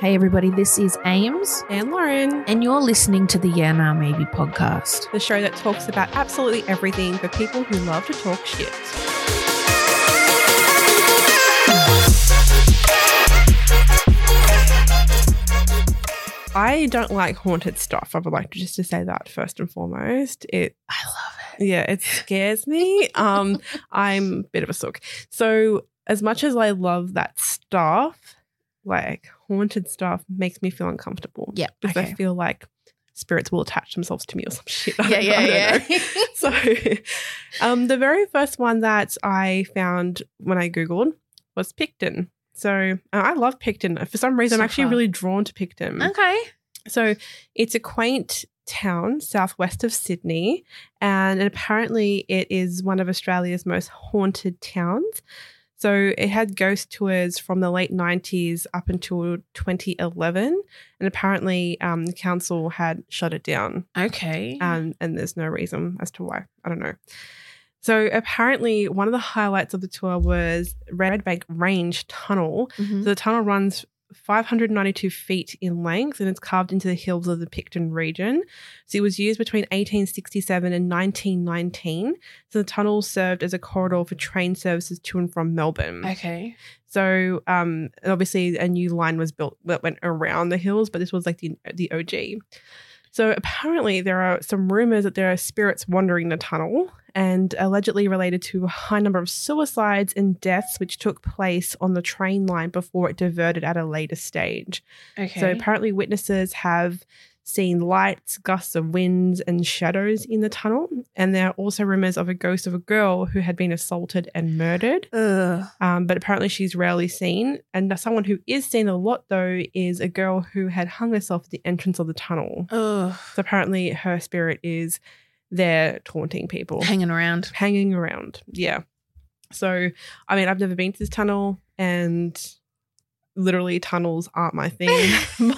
Hey, everybody, this is Ames, and Lauren, and you're listening to the Yeh Nah Maybe podcast. the show that talks about absolutely everything for people who love to talk shit. I don't like haunted stuff. I would like to just to say that first and foremost. It I love it. yeah, it scares me. Um, I'm a bit of a sook. So as much as I love that stuff, like haunted stuff makes me feel uncomfortable. Yeah, Because okay. I feel like spirits will attach themselves to me or some shit. I Yeah, don't- yeah, yeah. know. So um the very first one that I found when I Googled was Picton. So uh, I love Picton. For some reason, So I'm actually far. really drawn to Picton. okay. So it's a quaint town southwest of Sydney, and apparently it is one of Australia's most haunted towns. So it had ghost tours from the late 90s up until 2011, and apparently um, the council had shut it down, Okay. and, and there's no reason as to why. I don't know. So apparently, one of the highlights of the tour was Red Bank Range Tunnel, Mhm. so the tunnel runs 592 feet in length and it's carved into the hills of the Picton region. So it was used between 1867 and 1919. So the tunnel served as a corridor for train services to and from Melbourne. Okay. So um, obviously a new line was built that went around the hills, but this was like the the OG. So apparently there are some rumors that there are spirits wandering the tunnel and allegedly related to a high number of suicides and deaths which took place on the train line before it diverted at a later stage. Okay. So apparently witnesses have seen lights, gusts of winds and shadows in the tunnel and there are also rumors of a ghost of a girl who had been assaulted and murdered Ugh. um, but apparently she's rarely seen. And someone who is seen a lot, though, is a girl who had hung herself at the entrance of the tunnel. Ugh. So apparently her spirit is there taunting people, Hanging around. hanging around. Yeah. So, I mean, I've never been to this tunnel, and literally tunnels aren't my thing.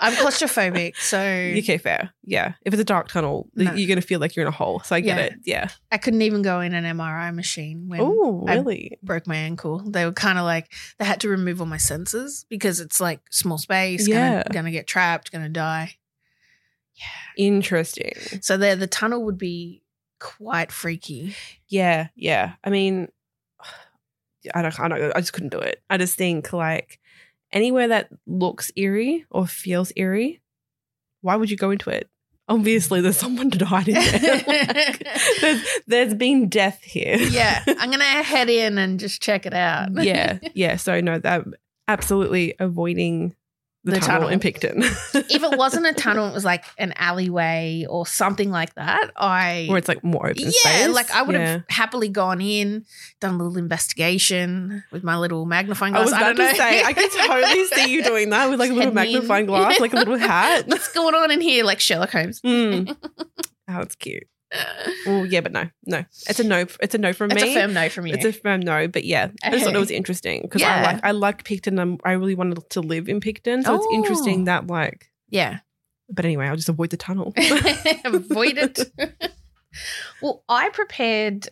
I'm claustrophobic, so okay, fair. Yeah. If it's a dark tunnel, No. you're going to feel like you're in a hole. So I get Yeah. it. Yeah. I couldn't even go in an MRI machine when Oh, I- really? broke my ankle. They were kind of like they had to remove all my senses because it's like small space. Yeah. Gonna, gonna get trapped. Gonna die. Interesting. So there, the tunnel would be quite freaky. Yeah, yeah. I mean, I don't, I don't, I just couldn't do it. I just think like anywhere that looks eerie or feels eerie, why would you go into it? Obviously, there's someone died in there. Like, there's, there's been death here. yeah, I'm gonna head in and just check it out. yeah, yeah. So no, that absolutely avoiding the, The tunnel, tunnel. in Picton. if it wasn't a tunnel, it was like an alleyway or something like that. I or it's like more open yeah, space. like I would Yeah. have happily gone in, done a little investigation with my little magnifying glass. I was about don't to know. say, I could totally see you doing that with like a little in. magnifying glass, like a little hat. What's going on in here? Like Sherlock Holmes. Mm. Oh, it's cute. Well, yeah, but no, no. It's a no. It's a no from It's me. It's a firm no from you. It's a firm no. But yeah, I just thought it was interesting because Yeah. I like I like Picton. And I really wanted to live in Picton, so it's Oh. interesting that like. yeah. But anyway, I'll just avoid the tunnel. Avoid it. well, I prepared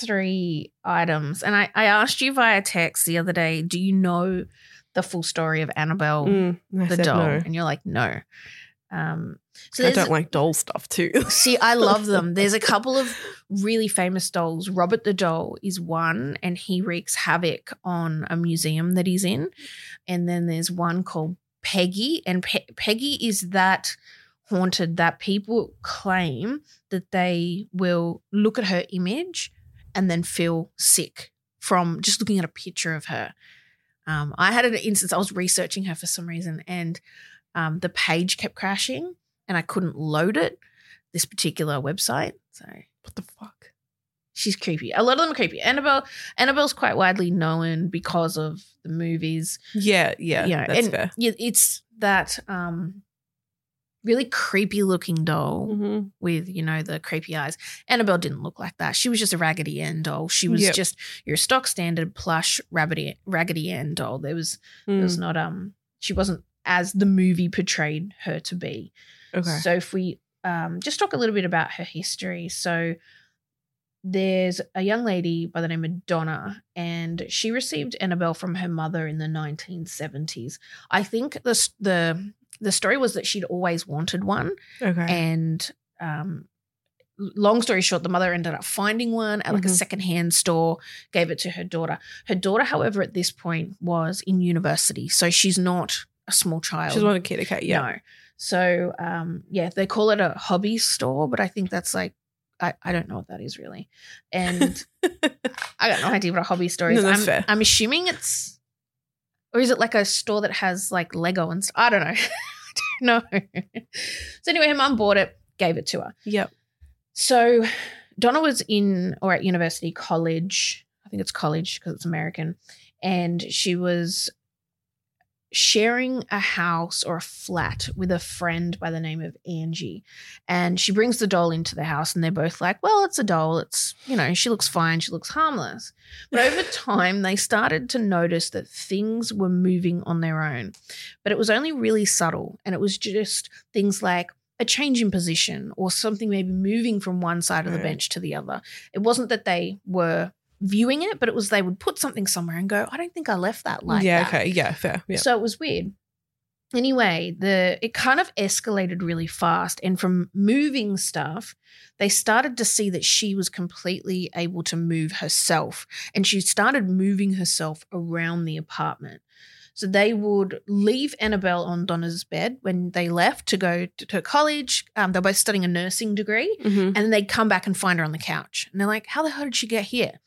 three items and I, I asked you via text the other day, do you know the full story of Annabelle Mm, the doll? no. And you're like, no. Um so I don't like doll stuff too. See, I love them. There's a couple of really famous dolls. Robert the doll is one, and he wreaks havoc on a museum that he's in. And then there's one called Peggy, and Pe- Peggy is that haunted that people claim that they will look at her image and then feel sick from just looking at a picture of her. Um, I had an instance, I was researching her for some reason, and um, the page kept crashing and I couldn't load it, this particular website. So what the fuck? she's creepy. A lot of them are creepy. Annabelle Annabelle's quite widely known because of the movies. Yeah, yeah, You know, that's fair. yeah, it's that um really creepy looking doll Mhm. with, you know, the creepy eyes. Annabelle didn't look like that. She was just a Raggedy Ann doll. She was Yep. just your stock standard plush Raggedy Raggedy Ann doll. There was there was Mm, not um she wasn't as the movie portrayed her to be. okay. So if we um, just talk a little bit about her history. So there's a young lady by the name of Donna, and she received Annabelle from her mother in the 1970s. I think the the the story was that she'd always wanted one, Okay. and um, long story short, the mother ended up finding one at like a Mhm. secondhand store, gave it to her daughter. Her daughter, however, at this point was in university, so she's not a small child. She's not a kid. Okay. Yeah. No. So um, yeah, they call it a hobby store, but I think that's like I, I don't know what that is really. And I got no idea what a hobby store is. No, that's I'm, fair. I'm assuming it's or is it like a store that has like Lego and stuff? I don't know. I don't know. so anyway, her mum bought it, gave it to her. Yep. So Donna was in or at university college. I think it's college because it's American. And she was sharing a house or a flat with a friend by the name of Angie. And she brings the doll into the house and they're both like, well, it's a doll. It's, you know, she looks fine. She looks harmless. But over time, they started to notice that things were moving on their own. But it was only really subtle. And it was just things like a change in position or something maybe moving from one side of the bench to the other. It wasn't that they were viewing it, but it was they would put something somewhere and go, I don't think I left that like yeah. that. Okay. Yeah. Fair. Yeah. So it was weird. Anyway, the it kind of escalated really fast, and from moving stuff, they started to see that she was completely able to move herself, and she started moving herself around the apartment. So they would leave Annabelle on Donna's bed when they left to go to, to college. Um, they're both studying a nursing degree, Mhm. and then they'd come back and find her on the couch. And they're like, how the hell did she get here?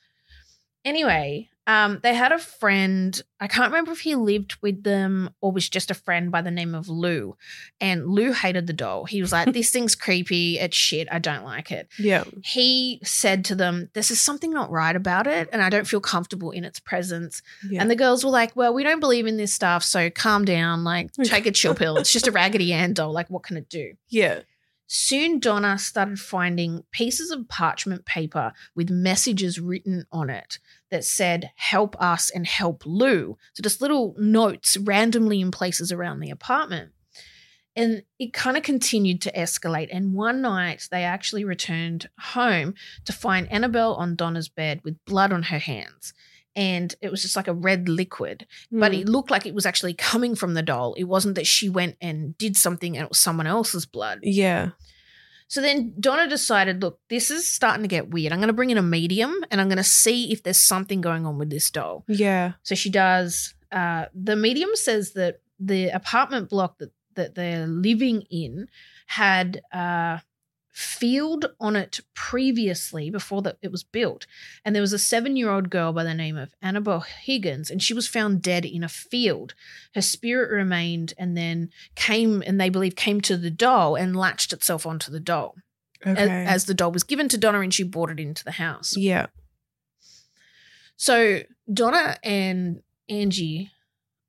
Anyway, um, they had a friend. I can't remember if he lived with them or was just a friend by the name of Lou. And Lou hated the doll. He was like, this thing's creepy. It's shit. I don't like it. Yeah. He said to them, This is something not right about it. And I don't feel comfortable in its presence. Yeah. And the girls were like, Well, we don't believe in this stuff. So calm down. Like, take a chill pill. It's just a Raggedy Ann doll. Like, what can it do? yeah. Soon, Donna started finding pieces of parchment paper with messages written on it that said, Help us and help Lou. So, just little notes randomly in places around the apartment. And it kind of continued to escalate. And one night, they actually returned home to find Annabelle on Donna's bed with blood on her hands. And it was just like a red liquid but Mm. it looked like it was actually coming from the doll. It wasn't that she went and did something and it was someone else's blood. Yeah. So then Donna decided, look, this is starting to get weird. I'm going to bring in a medium and I'm going to see if there's something going on with this doll. Yeah. So she does. Uh, the medium says that the apartment block that, that they're living in had a field on it previously before that it was built. And there was a seven year old girl by the name of Annabelle Higgins, and she was found dead in a field. Her spirit remained and then came, and they believe came to the doll and latched itself onto the doll Okay. as the doll was given to Donna and she brought it into the house. yeah. So Donna and Angie,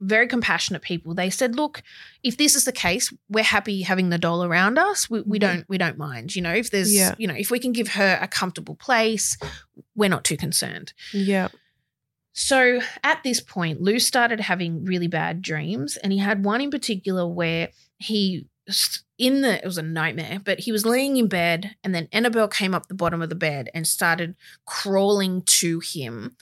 very compassionate people, they said, "Look, if this is the case, we're happy having the doll around us. We, we mm-hmm. don't we don't mind. You know, if there's Yeah. you know if we can give her a comfortable place, we're not too concerned." Yeah. So at this point, Lou started having really bad dreams, and he had one in particular where he in the it was a nightmare, but he was laying in bed, and then Annabelle came up the bottom of the bed and started crawling to him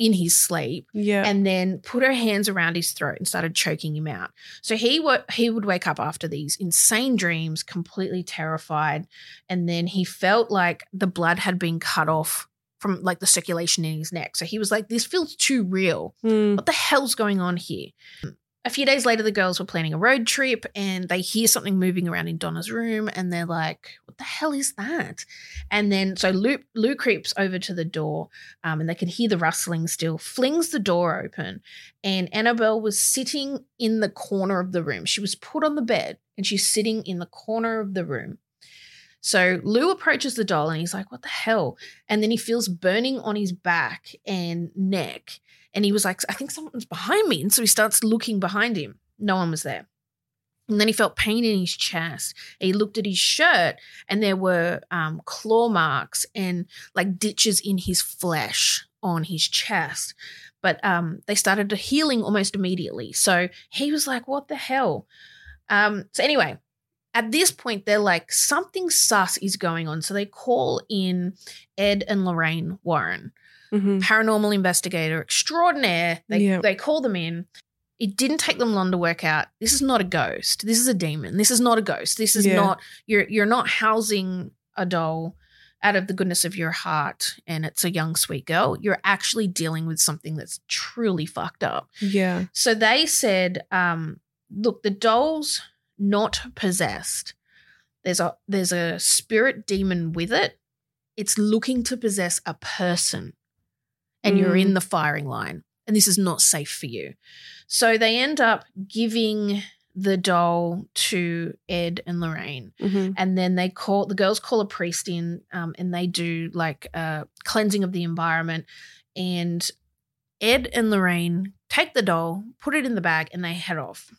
in his sleep, Yeah. and then put her hands around his throat and started choking him out. So he wa- he would wake up after these insane dreams, completely terrified, and then he felt like the blood had been cut off from like the circulation in his neck. So he was like, "This feels too real. Mm. What the hell's going on here?" A few days later, the girls were planning a road trip and they hear something moving around in Donna's room and they're like, what the hell is that? And then, so Lou, creeps over to the door um, and they can hear the rustling still, flings the door open. And Annabelle was sitting in the corner of the room. She was put on the bed and she's sitting in the corner of the room. So Lou approaches the doll and he's like, what the hell? And then he feels burning on his back and neck. And he was like, I think someone's behind me. And so he starts looking behind him. No one was there. And then he felt pain in his chest. He looked at his shirt and there were um, claw marks and like ditches in his flesh on his chest. But um, they started healing almost immediately. So he was like, what the hell? Um, so anyway, at this point, they're like, something sus is going on. So they call in Ed and Lorraine Warren, Mhm. paranormal investigator extraordinaire. They, Yeah. they call them in. It didn't take them long to work out this is not a ghost. This is a demon. This is not a ghost. This is Yeah. not you're you're not housing a doll out of the goodness of your heart and it's a young sweet girl. You're actually dealing with something that's truly fucked up. Yeah. So they said, um, look, the doll's not possessed. There's a there's a spirit demon with it. It's looking to possess a person. And you're Mm. in the firing line. And this is not safe for you. So they end up giving the doll to Ed and Lorraine hmm and then they call the girls call a priest in um, and they do like a cleansing of the environment and ed and lorraine take the doll put it in the bag and they head off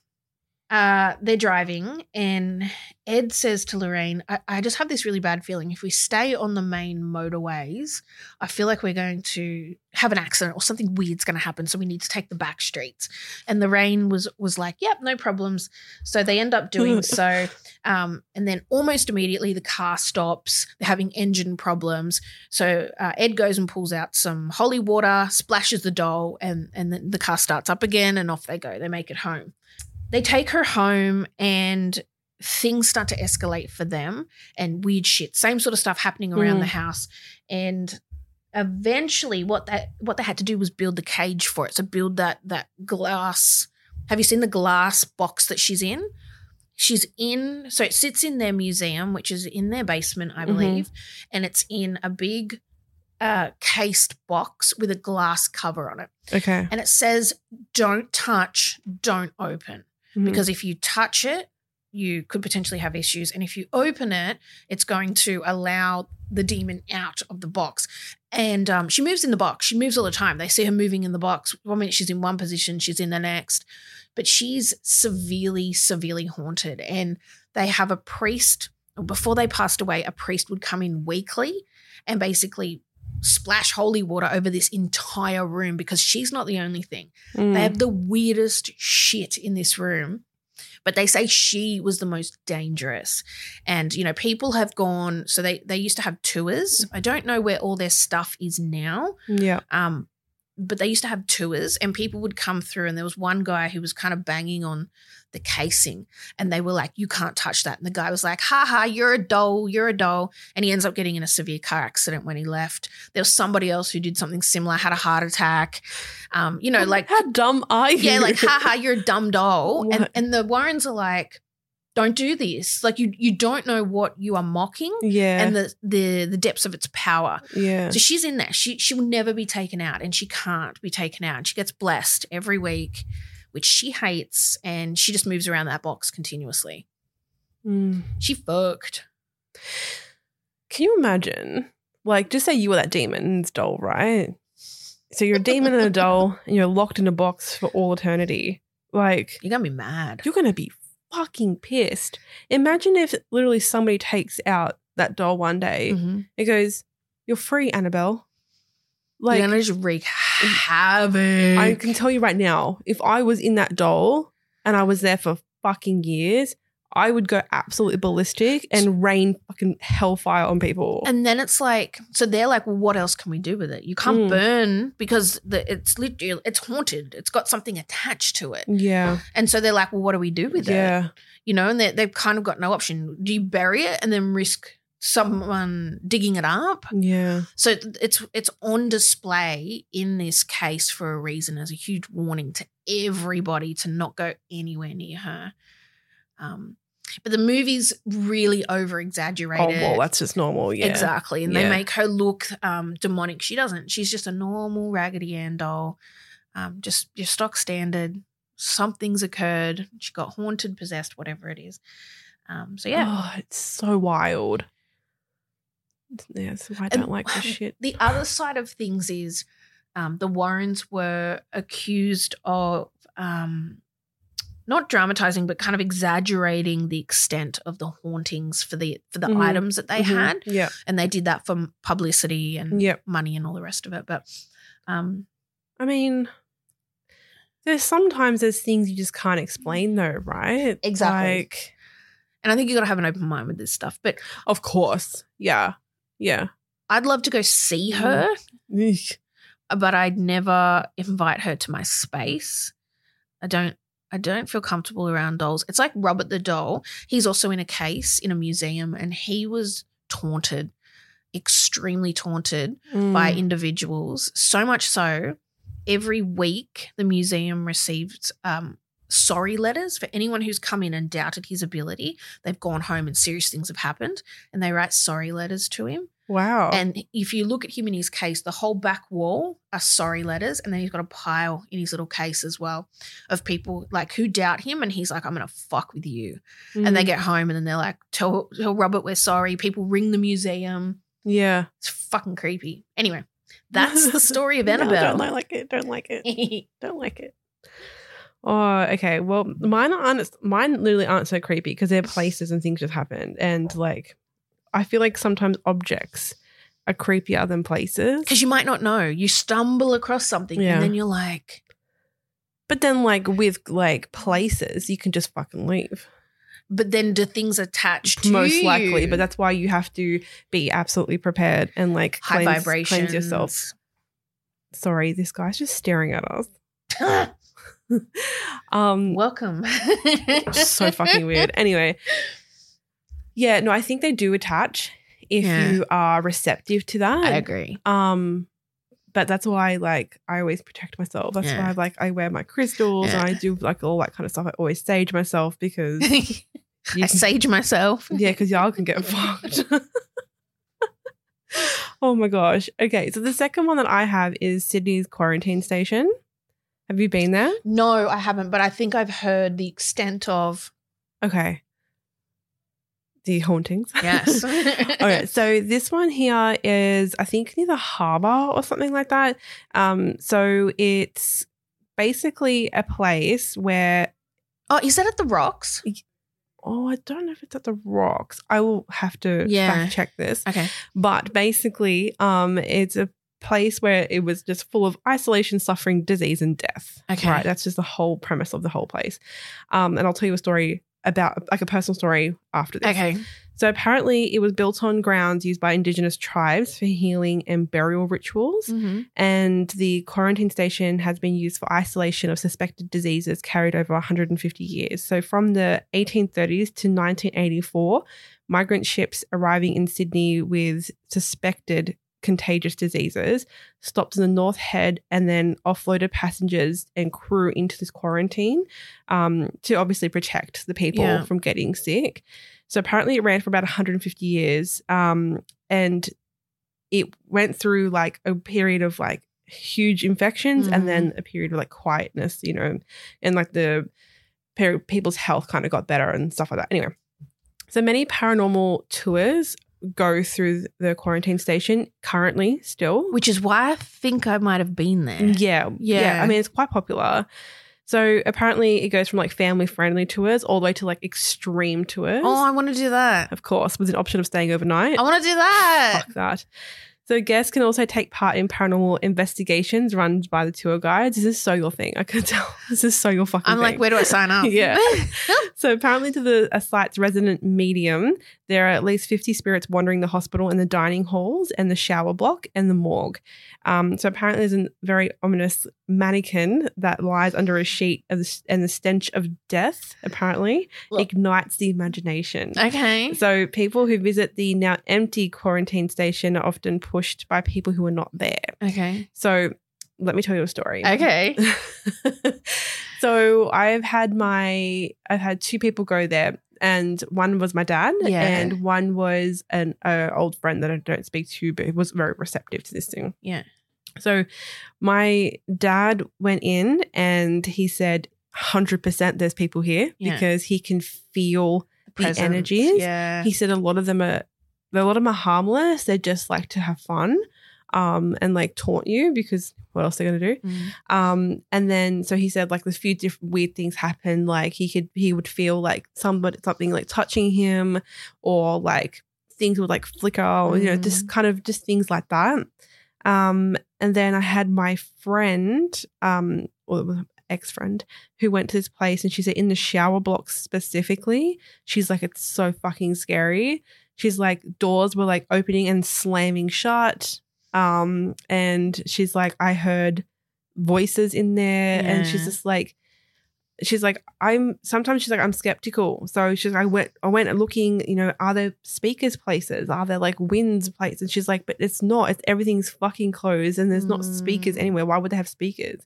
uh, they're driving and ed says to lorraine I, I just have this really bad feeling if we stay on the main motorways i feel like we're going to have an accident or something weird's going to happen so we need to take the back streets and lorraine was was like yep no problems so they end up doing so um, and then almost immediately the car stops. They're having engine problems. So uh, Ed goes and pulls out some holy water, splashes the doll, and and then the car starts up again, and off they go. They make it home. They take her home, and things start to escalate for them, and weird shit. Same sort of stuff happening around Mm. the house, and eventually, what that what they had to do was build the cage for it. So build that that glass. Have you seen the glass box that she's in? She's in, so it sits in their museum, which is in their basement, I Mhm. believe, and it's in a big uh, cased box with a glass cover on it. Okay. And it says, don't touch, don't open. Mhm. Because if you touch it, you could potentially have issues. And if you open it, it's going to allow the demon out of the box. And um, she moves in the box. She moves all the time. They see her moving in the box. One minute she's in one position, she's in the next. But she's severely, severely haunted. And they have a priest, before they passed away, a priest would come in weekly and basically splash holy water over this entire room because she's not the only thing. Mm. They have the weirdest shit in this room. But they say she was the most dangerous. And, you know, people have gone, so they, they used to have tours. I don't know where all their stuff is now. yeah. Um, but they used to have tours and people would come through and there was one guy who was kind of banging on the casing and they were like you can't touch that and the guy was like ha ha you're a doll you're a doll and he ends up getting in a severe car accident when he left there was somebody else who did something similar had a heart attack um you know like how dumb are you? yeah like haha you're a dumb doll and and the warrens are like don't do this like you you don't know what you are mocking yeah. and the the the depths of its power yeah. so she's in there. She she will never be taken out, and she can't be taken out. And she gets blessed every week, which she hates, and she just moves around that box continuously. Mm. She fucked. Can you imagine? Like, just say you were that demon's doll, right? So you're a demon and a doll, and you're locked in a box for all eternity. Like, You're gonna be mad. you're gonna be fucking pissed. Imagine if literally somebody takes out that doll one day. Mhm. It goes, "You're free, Annabelle." Like, You're gonna just wreak havoc. I can tell you right now, if I was in that doll and I was there for fucking years, I would go absolutely ballistic and rain fucking hellfire on people. and then it's like, so they're like, well, what else can we do with it? You can't Mm. burn because the, it's literally it's haunted. It's got something attached to it, yeah, and so they're like, well, what do we do with it? yeah, you know, and they, they've kind of got no option. Do you bury it and then risk someone digging it up? yeah. So it's it's on display in this case for a reason as a huge warning to everybody to not go anywhere near her. Um, but the movie's really over Oh exaggerated. well, that's just normal. Yeah, Exactly. And they make her look um, demonic. She doesn't. She's just a normal Raggedy Ann doll. Um, just your stock standard. Something's occurred. She got haunted, possessed, whatever it is. Um, so yeah. Oh, it's so wild. Yeah, that's why I don't like this shit. The other side of things is um, the Warrens were accused of um, not dramatizing, but kind of exaggerating the extent of the hauntings for the for the Mhm. items that they Mhm. had, Yeah, and they did that for publicity and Yep. money and all the rest of it. But um, I mean, there's sometimes there's things you just can't explain, though, right? Exactly. Like, And I think you got to have an open mind with this stuff. But Of course. Yeah. Yeah. I'd love to go see her, but I'd never invite her to my space. I don't. I don't feel comfortable around dolls. It's like Robert the doll. He's also in a case in a museum, and he was taunted, extremely taunted by Mm. individuals. So much so, every week the museum received um, sorry letters for anyone who's come in and doubted his ability. They've gone home and serious things have happened, and they write sorry letters to him. Wow. And if you look at him in his case, the whole back wall are sorry letters, and then he's got a pile in his little case as well of people like who doubt him, and he's like, "I'm gonna fuck with you." And they Mm. get home, and then they're like, "Tell, tell Robert we're sorry." People ring the museum. Yeah. It's fucking creepy. Anyway, that's the story of No, don't like it. Don't like it. Don't like it. Oh, okay. Well, mine aren't. Mine literally aren't so creepy because they're places and things just happen, and like, I feel like sometimes objects are creepier than places. Because you might not know. You stumble across something, Yeah. and then you're like, But then, like with like places, you can just fucking leave. but then do things attach to Most likely, you? but that's why you have to be absolutely prepared and like high cleanse, vibrations. cleanse yourself. Sorry, this guy's just staring at us. um, Welcome. so fucking weird. Anyway, yeah, no, I think they do attach if Yeah. you are receptive to that. I agree. Um, but that's why, like, I always protect myself. That's Yeah. why, like, I wear my crystals and I do like all that kind of stuff. I always sage myself because I sage myself. yeah, because y'all can get fucked. oh my gosh. Okay, so the second one that I have is Sydney's quarantine station. Have you been there? No, I haven't, but I think I've heard the extent of Okay. The hauntings. yes. okay, so this one here is I think near the harbour or something like that. Um, so it's basically a place where Oh, is that at the rocks? oh, I don't know if it's at the rocks. I will have to Yeah. fact check this. Okay. But basically, um, it's a place where it was just full of isolation, suffering, disease, and death. Okay. Right. That's just the whole premise of the whole place. Um, and I'll tell you a story about like a personal story after this. Okay. So apparently, it was built on grounds used by indigenous tribes for healing and burial rituals. Mhm. And the quarantine station has been used for isolation of suspected diseases carried over 150 years. So from the 1830s to 1984, migrant ships arriving in Sydney with suspected contagious diseases stopped in the North Head and then offloaded passengers and crew into this quarantine um, to obviously protect the people Yeah. from getting sick. So apparently it ran for about 150 years. Um, and it went through like a period of like huge infections Mhm. and then a period of like quietness, you know, and like the per- people's health kind of got better and stuff like that. Anyway, so many paranormal tours go through the quarantine station currently still. Which is why I think I might have been there. Yeah, yeah. Yeah. I mean, it's quite popular. So apparently, it goes from like family friendly tours all the way to like extreme tours. Oh, I want to do that. of course, with an option of staying overnight. I want to do that. Fuck that. So guests can also take part in paranormal investigations run by the tour guides. This is so your thing. I can tell. This is so your fucking I'm like, where do I sign up? Yeah. So apparently, to the a site's resident medium, there are at least fifty spirits wandering the hospital and the dining halls and the shower block and the morgue. Um, so apparently, there's a very ominous mannequin that lies under a sheet of the, and the stench of death. Apparently, Look. ignites the imagination. okay. So people who visit the now empty quarantine station are often pushed by people who are not there. Okay. So let me tell you a story. Okay. so I've had my I've had two people go there and one was my dad Yeah. and one was an uh, old friend that I don't speak to but was very receptive to this thing. Yeah. So my dad went in and he said 100% there's people here Yeah. because he can feel the energies. Yeah. He said a lot of them are a lot of them are harmless. They just like to have fun um, and like taunt you because what else are they gonna do? Mm. Um, and then so he said like a few different weird things happened. Like he could he would feel like somebody something like touching him, or like things would like flicker, or you know, just kind of just things like that. Um, and then I had my friend, um, or ex friend who went to this place, and she said in the shower blocks specifically, she's like, it's so fucking scary. She's like, doors were like opening and slamming shut. Um, and she's like, I heard voices in there, and she's just like, she's like, I'm sometimes she's like, I'm skeptical. So she's like, I went I went looking, you know, are there speakers places? Are there like winds places? And she's like, but it's not. It's everything's fucking closed and there's not speakers Mm. anywhere. Why would they have speakers?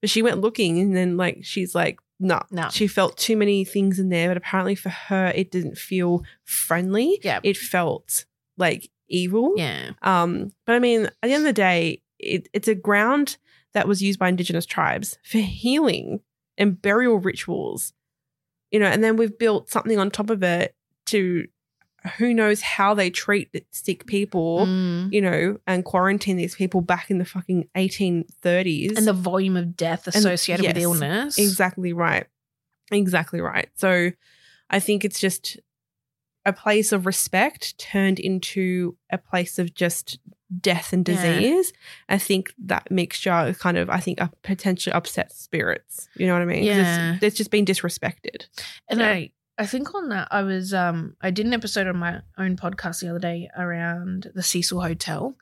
But she went looking and then like she's like, no. No. She felt too many things in there, but apparently for her it didn't feel friendly. Yeah. It felt like evil. Yeah. Um, but I mean, at the end of the day, it, it's a ground that was used by indigenous tribes for healing and burial rituals. You know, and then we've built something on top of it to who knows how they treat sick people, Mm. you know, and quarantine these people back in the fucking 1830s. And the volume of death And- associated with illness. Exactly right. Exactly right. So I think it's just a place of respect turned into a place of just death and Yeah. disease. I think that mixture kind of, I think, uh, potentially upsets spirits. You know what I mean? Yeah. It's, it's just been disrespected. And Yeah. I I think on that I was um I did an episode on my own podcast the other day around the Cecil Hotel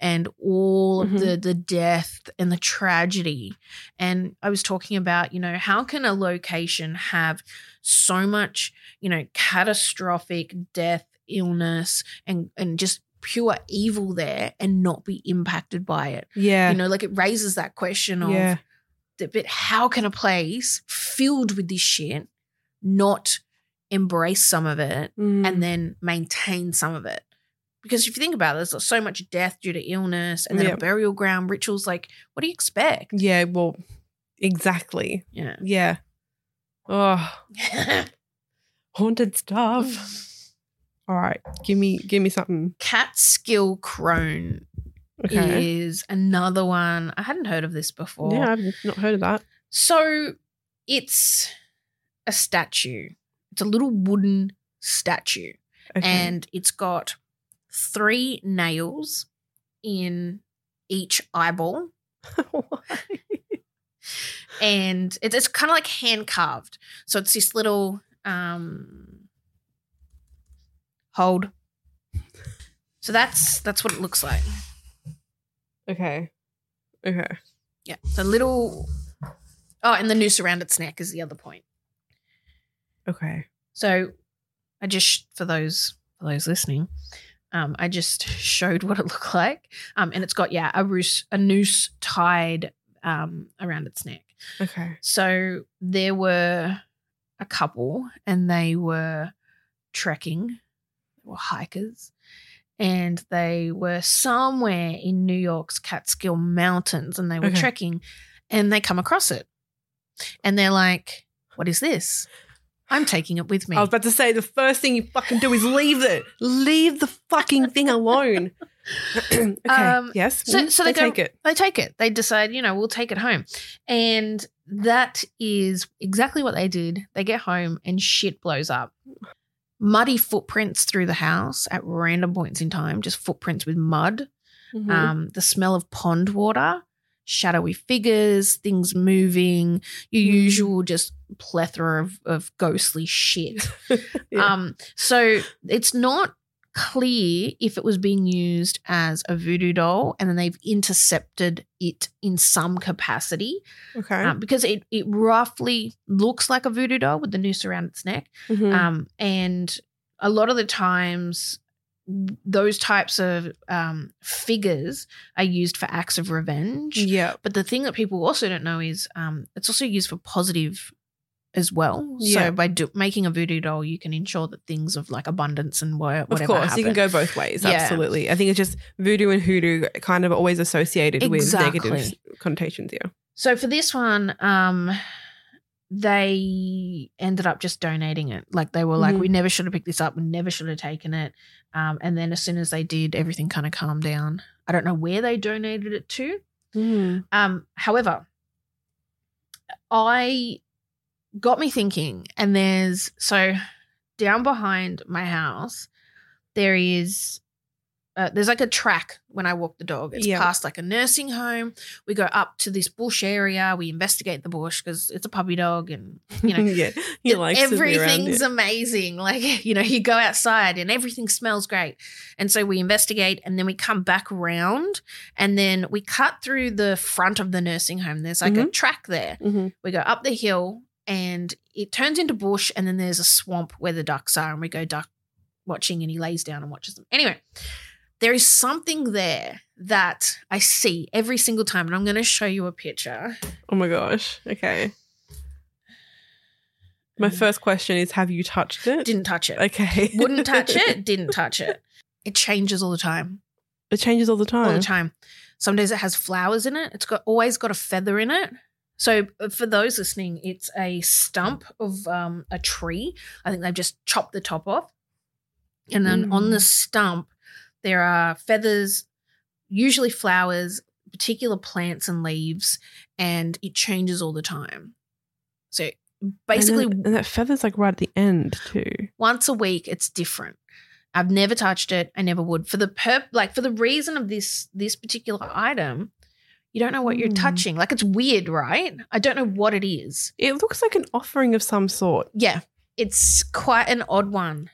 and all Mhm. of the the death and the tragedy. And I was talking about, you know, how can a location have so much, you know, catastrophic death, illness and and just pure evil there and not be impacted by it. Yeah. You know, like it raises that question of yeah. but how can a place filled with this shit not embrace some of it Mm. and then maintain some of it? Because if you think about it, there's so much death due to illness and then Yeah. a burial ground rituals. Like, what do you expect? yeah. Well, exactly. Yeah. Yeah. Oh, haunted stuff. All right. Give me, give me something. Catskill Crone Okay. is another one. I hadn't heard of this before. Yeah, I've not heard of that. So it's a statue. It's a little wooden statue. Okay. and it's got three nails in each eyeball and it's, it's kind of like hand carved so it's this little um hold so that's that's what it looks like okay. Okay. yeah the little oh and the noose around its neck is the other point Okay. So I just for those for those listening, um, I just showed what it looked like. Um, and it's got yeah a noose a noose tied um around its neck. Okay. So there were a couple, and they were trekking, they were hikers, and they were somewhere in New York's Catskill Mountains, and they were Okay. trekking, and they come across it, and they're like, "What is this?" I'm taking it with me. I was about to say the first thing you fucking do is leave it. Leave the fucking thing alone. okay. Um, yes. so- Mm, so they go- take it. they take it. They decide, you know, we'll take it home. And that is exactly what they did. They get home and shit blows up. Muddy footprints through the house at random points in time, just footprints with mud. Mhm. Um, the smell of pond water, shadowy figures, things moving, your Mm. usual just plethora of, of ghostly shit. Yeah. Um, so it's not clear if it was being used as a voodoo doll and then they've intercepted it in some capacity okay. um, because it, it roughly looks like a voodoo doll with the noose around its neck. Mhm. Um, and a lot of the times, those types of um, figures are used for acts of revenge. yeah. But the thing that people also don't know is um, it's also used for positive as well. Yeah. So by do- making a voodoo doll, you can ensure that things of like abundance and wha- Of whatever. course, you can go both ways. Yeah. Absolutely. I think it's just voodoo and hoodoo kind of always associated Exactly. with negative connotations. Yeah. So for this one, um, they ended up just donating it. Like they were like, Mhm. we never should have picked this up. We never should have taken it. Um, and then as soon as they did, everything kind of calmed down. I don't know where they donated it to. Um, however, I got me thinking, and there's so down behind my house, there is uh, there's like a track when I walk the dog. It's Yeah. past like a nursing home. We go up to this bush area. We investigate the bush because it's a puppy dog, and you know yeah, he likes be around everything's amazing. Like, you know, you go outside and everything smells great. And so we investigate and then we come back around and then we cut through the front of the nursing home. There's like a Mhm. track there. Mhm. We go up the hill and it turns into bush and then there's a swamp where the ducks are and we go duck watching and he lays down and watches them. Anyway, there is something there that I see every single time and I'm going to show you a picture. Oh my gosh. Okay. My Mm. first question is Have you touched it? Didn't touch it. okay. Wouldn't touch it, didn't touch it. It changes all the time. It changes all the time. All the time. Some days it has flowers in it. It's got always got a feather in it. So uh, for those listening, it's a stump of um, a tree. I think they've just chopped the top off. And then on the Mm. stump, there are feathers, usually flowers, particular plants and leaves, and it changes all the time. So basically, and, then- and that feather's like right at the end too. once a week it's different i've never touched it i never would for the perp like for the reason of this this particular item you don't know what you're Hmm. touching like it's weird right i don't know what it is It looks like an offering of some sort. yeah it's quite an odd one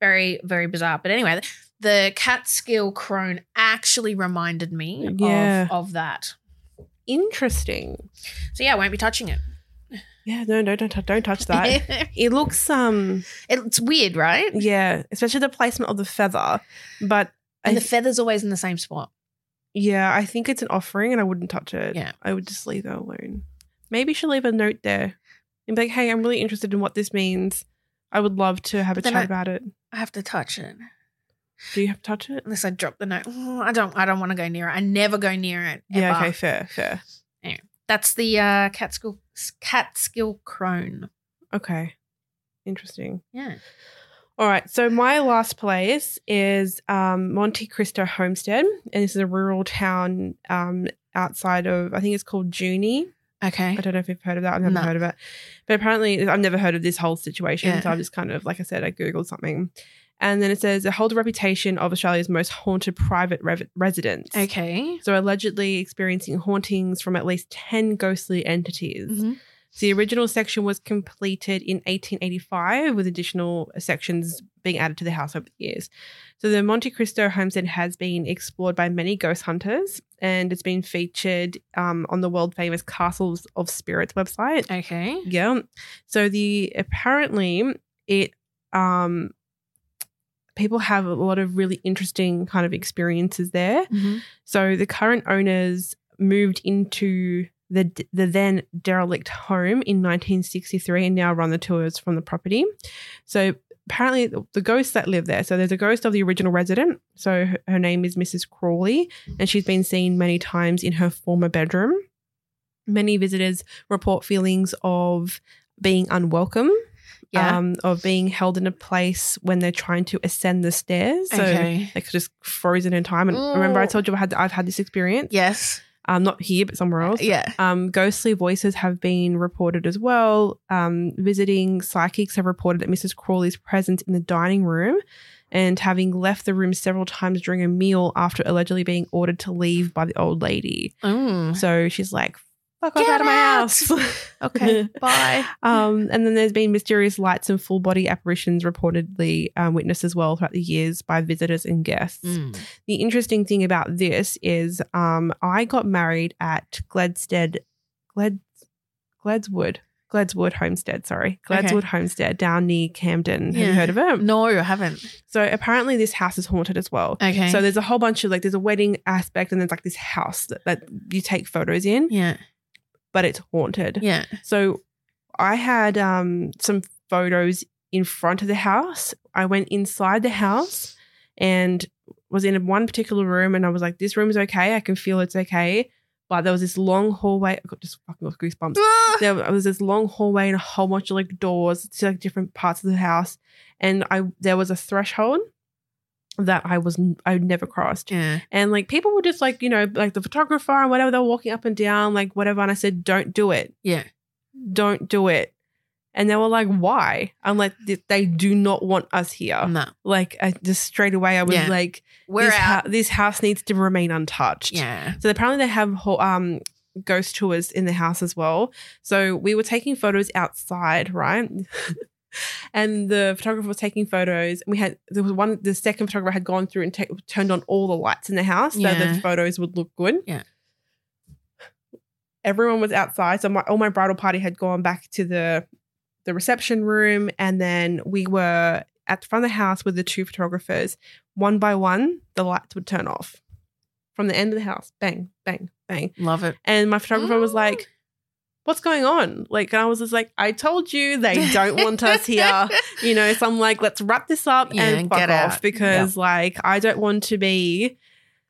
very very bizarre but anyway the catskill crone actually reminded me Yeah. of, of that Interesting. so yeah i won't be touching it Yeah, no, no, don't tou- don't touch that. it looks um it's weird right yeah, especially the placement of the feather. But I and the feather's always in the same spot yeah, I think it's an offering and I wouldn't touch it. Yeah. I would just leave it alone. Maybe she'll leave a note there and be like, hey, I'm really interested in what this means. I would love to have But a then chat I- about it. i have to touch it Do you have to touch it? unless I drop the note. Oh, I don't. I don't want to go near it. I never go near it. Yeah, ever. okay, fair, fair. That's the uh, Catskill Catskill Crone. Okay. Interesting. Yeah. All right. So my last place is um, Monte Cristo Homestead, and this is a rural town um, outside of I think it's called Junee. Okay. I don't know if you've heard of that. I've never No. heard of it, but apparently I've never heard of this whole situation. Yeah. So I just kind of, like I said, I googled something, and then it says it holds a reputation of Australia's most haunted private rev- residence. Okay. So allegedly experiencing hauntings from at least ten ghostly entities. Mhm. The original section was completed in 1885 with additional sections being added to the house over the years. So the Monte Cristo homestead has been explored by many ghost hunters and it's been featured um, on the world famous Castles of Spirits website. Okay. Yeah. So the apparently it um people have a lot of really interesting kind of experiences there. Mhm. So the current owners moved into the the then derelict home in 1963 and now run the tours from the property. So apparently the- ghosts that live there. So there's a ghost of the original resident. So her, name is Mrs. Crawley and she's been seen many times in her former bedroom. Many visitors report feelings of being unwelcome, Yeah. um, of being held in a place when they're trying to ascend the stairs. So okay. like just frozen in time. And remember, I told you I had I've had this experience. Yes. Um, not here, but somewhere else. Yeah. Um, ghostly voices have been reported as well. Um, visiting psychics have reported that Mrs. Crawley's presence in the dining room and having left the room several times during a meal after allegedly being ordered to leave by the old lady. Mm. So she's like, fuck off Get out of my house. Okay. Bye. Um, and then there's been mysterious lights and full body apparitions reportedly um, witnessed as well throughout the years by visitors and guests. Mm. The interesting thing about this is um, I got married at Gledstead, Gled, Gledswood, Gledswood Homestead, sorry, Okay. Gledswood Homestead down near Camden. Have you heard of it? No, I haven't. So apparently this house is haunted as well. Okay. So there's a whole bunch of like, there's a wedding aspect and there's like this house that, that you take photos in, yeah. But it's haunted. Yeah. So I had um, some photos in front of the house. I went inside the house and was in one particular room, and I was like, "This room is okay. I can feel it's okay." But there was this long hallway. I got just fucking got goosebumps. Ah! There was this long hallway and a whole bunch of like doors to like different parts of the house, and I there was a threshold that I was I never crossed. Yeah. And like people were just like, you know, like the photographer and whatever, they were walking up and down, like whatever. And I said, don't do it Yeah. don't do it. And they were like, why? I'm like, they do not want us here. No, Like, I just straight away, I was Yeah. like, we're this, out. this house needs to remain untouched. yeah. So apparently they have ho- um ghost tours in the house as well. So we were taking photos outside, right? and the photographer was taking photos. And We had there was one the second photographer had gone through and ta- turned on all the lights in the house so Yeah. the photos would look good. Yeah. Everyone was outside, so my all my bridal party had gone back to the the reception room, and then we were at the front of the house with the two photographers. One by one, the lights would turn off from the end of the house. Bang, bang, bang. Love it. And my photographer was like, What's going on? Like, and I was just like, I told you they don't want us here. You know, so I'm like, let's wrap this up Yeah, and fuck get off out. because, like, I don't want to be,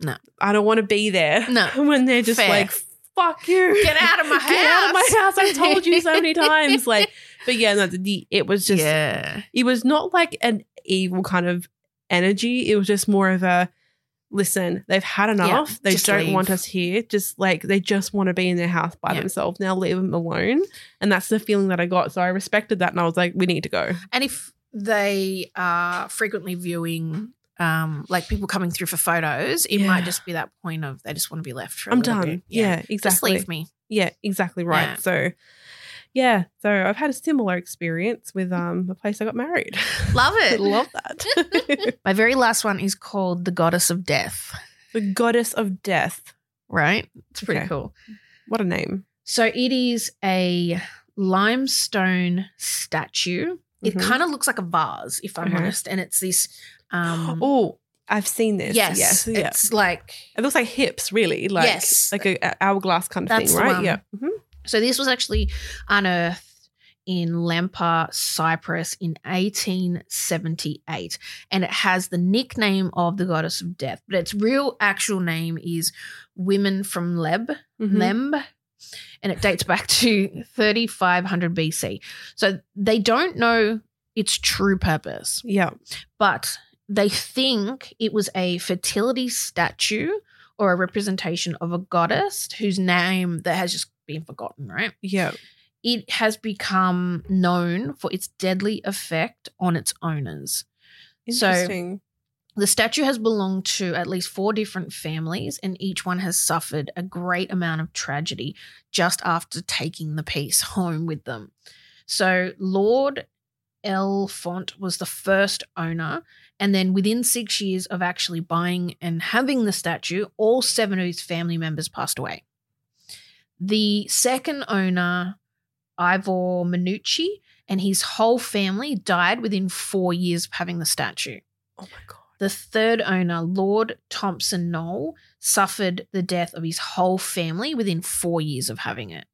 No. I don't want to be there No. when they're just Fair. like, fuck you. Get out of my house. Get out of my house. I've told you so many times. Like, but yeah, no, the, it was just, yeah. it was not like an evil kind of energy. It was just more of a listen, they've had enough. they just don't leave. want us here. Just like they just want to be in their house by Yeah. themselves. Now leave them alone. And that's the feeling that I got. So I respected that and I was like, we need to go. And if they are frequently viewing, um, like people coming through for photos, it Yeah. might just be that point of they just want to be left for. I'm done. Yeah, Just exactly. Just leave me. Yeah, exactly right. Yeah. So yeah, so I've had a similar experience with um the place I got married. Love it. Love that. My very last one is called the Goddess of Death. the goddess of death. Right? It's pretty Okay. cool. What a name. So it is a limestone statue. It Mhm. kind of looks like a vase, if I'm Okay. honest, and it's this. Um, oh, I've seen this. yes, Yes. Yeah. it's like It looks like hips, really. Like, Yes. like a, a hourglass kind of That's thing, right? Yeah. Mhm. So this was actually unearthed in Lampa, Cyprus in 1878. And it has the nickname of the goddess of death, but its real actual name is Women from Leb, Mhm. Lemb. And it dates back to 3500 BC. So they don't know its true purpose, Yeah. but they think it was a fertility statue or a representation of a goddess whose name that has just been forgotten, right? Yeah. It has become known for its deadly effect on its owners. So- The statue has belonged to at least four different families, and each one has suffered a great amount of tragedy just after taking the piece home with them. So, Lord Elphont was the first owner, and then within six years of actually buying and having the statue, all seven of his family members passed away. The second owner, Ivor Minucci, and his whole family died within four years of having the statue. oh my god. The third owner, Lord Thompson-Noel, suffered the death of his whole family within four years of having it.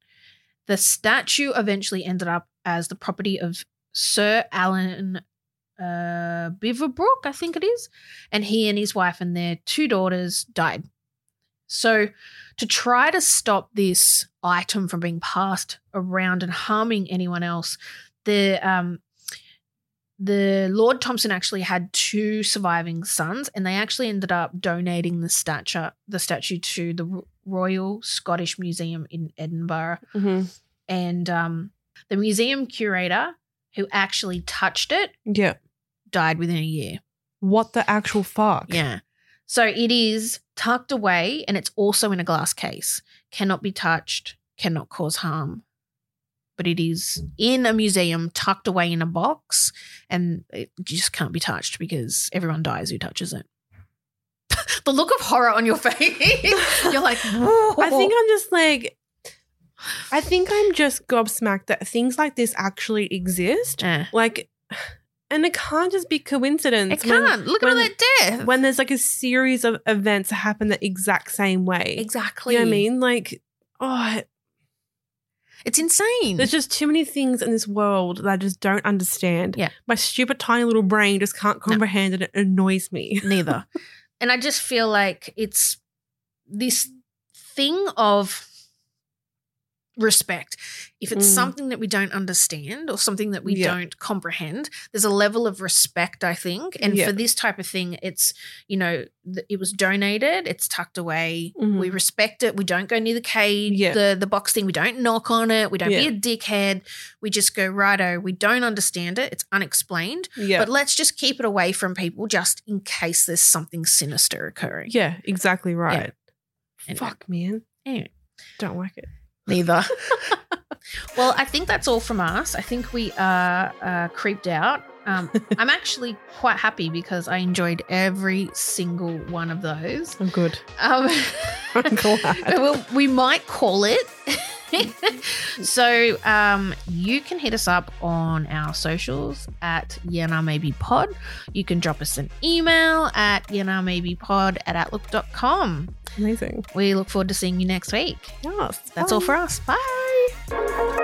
The statue eventually ended up as the property of Sir Alan uh, Beaverbrook, I think it is, and he and his wife and their two daughters died. So, to try to stop this item from being passed around and harming anyone else, the um, the Lord Thompson actually had two surviving sons, and they actually ended up donating the statue the statue to the Royal Scottish Museum in Edinburgh. Mhm. And um, the museum curator who actually touched it Yeah. died within a year. What the actual fuck? Yeah. So it is tucked away and it's also in a glass case. Cannot be touched, cannot cause harm. But it is in a museum, tucked away in a box, and it just can't be touched because everyone dies who touches it. the look of horror on your face. You're like, Whoa. I think I'm just like, I think I'm just gobsmacked that things like this actually exist. Eh. Like, and it can't just be coincidence. it can't. look at all that death. When there's like a series of events that happen the exact same way. exactly. You know what I mean? Like, oh, It's insane. there's just too many things in this world that I just don't understand. Yeah. My stupid tiny little brain just can't comprehend it. It annoys me. neither. and I just feel like it's this thing of respect. If it's Mm. something that we don't understand or something that we Yeah. don't comprehend, there's a level of respect, I think. And Yeah. for this type of thing, it's, you know, th- it was donated, it's tucked away. Mhm. We respect it. We don't go near the cage, Yeah. the, the box thing. We don't knock on it. We don't be a dickhead. We just go, righto, we don't understand it. It's unexplained. Yeah. But let's just keep it away from people just in case there's something sinister occurring. yeah, exactly right. Anyway. Fuck, man. Anyway. Don't like it. Neither. well, I think that's all from us. I think we are uh, creeped out. Um, I'm actually quite happy because I enjoyed every single one of those. I'm good. Um, I'm glad. well, we might call it. so um, you can hit us up on our socials at Yeh Nah Maybe Pod. You can drop us an email at Pod at outlook.com. Amazing. We look forward to seeing you next week. Yes. That's all for us. Bye.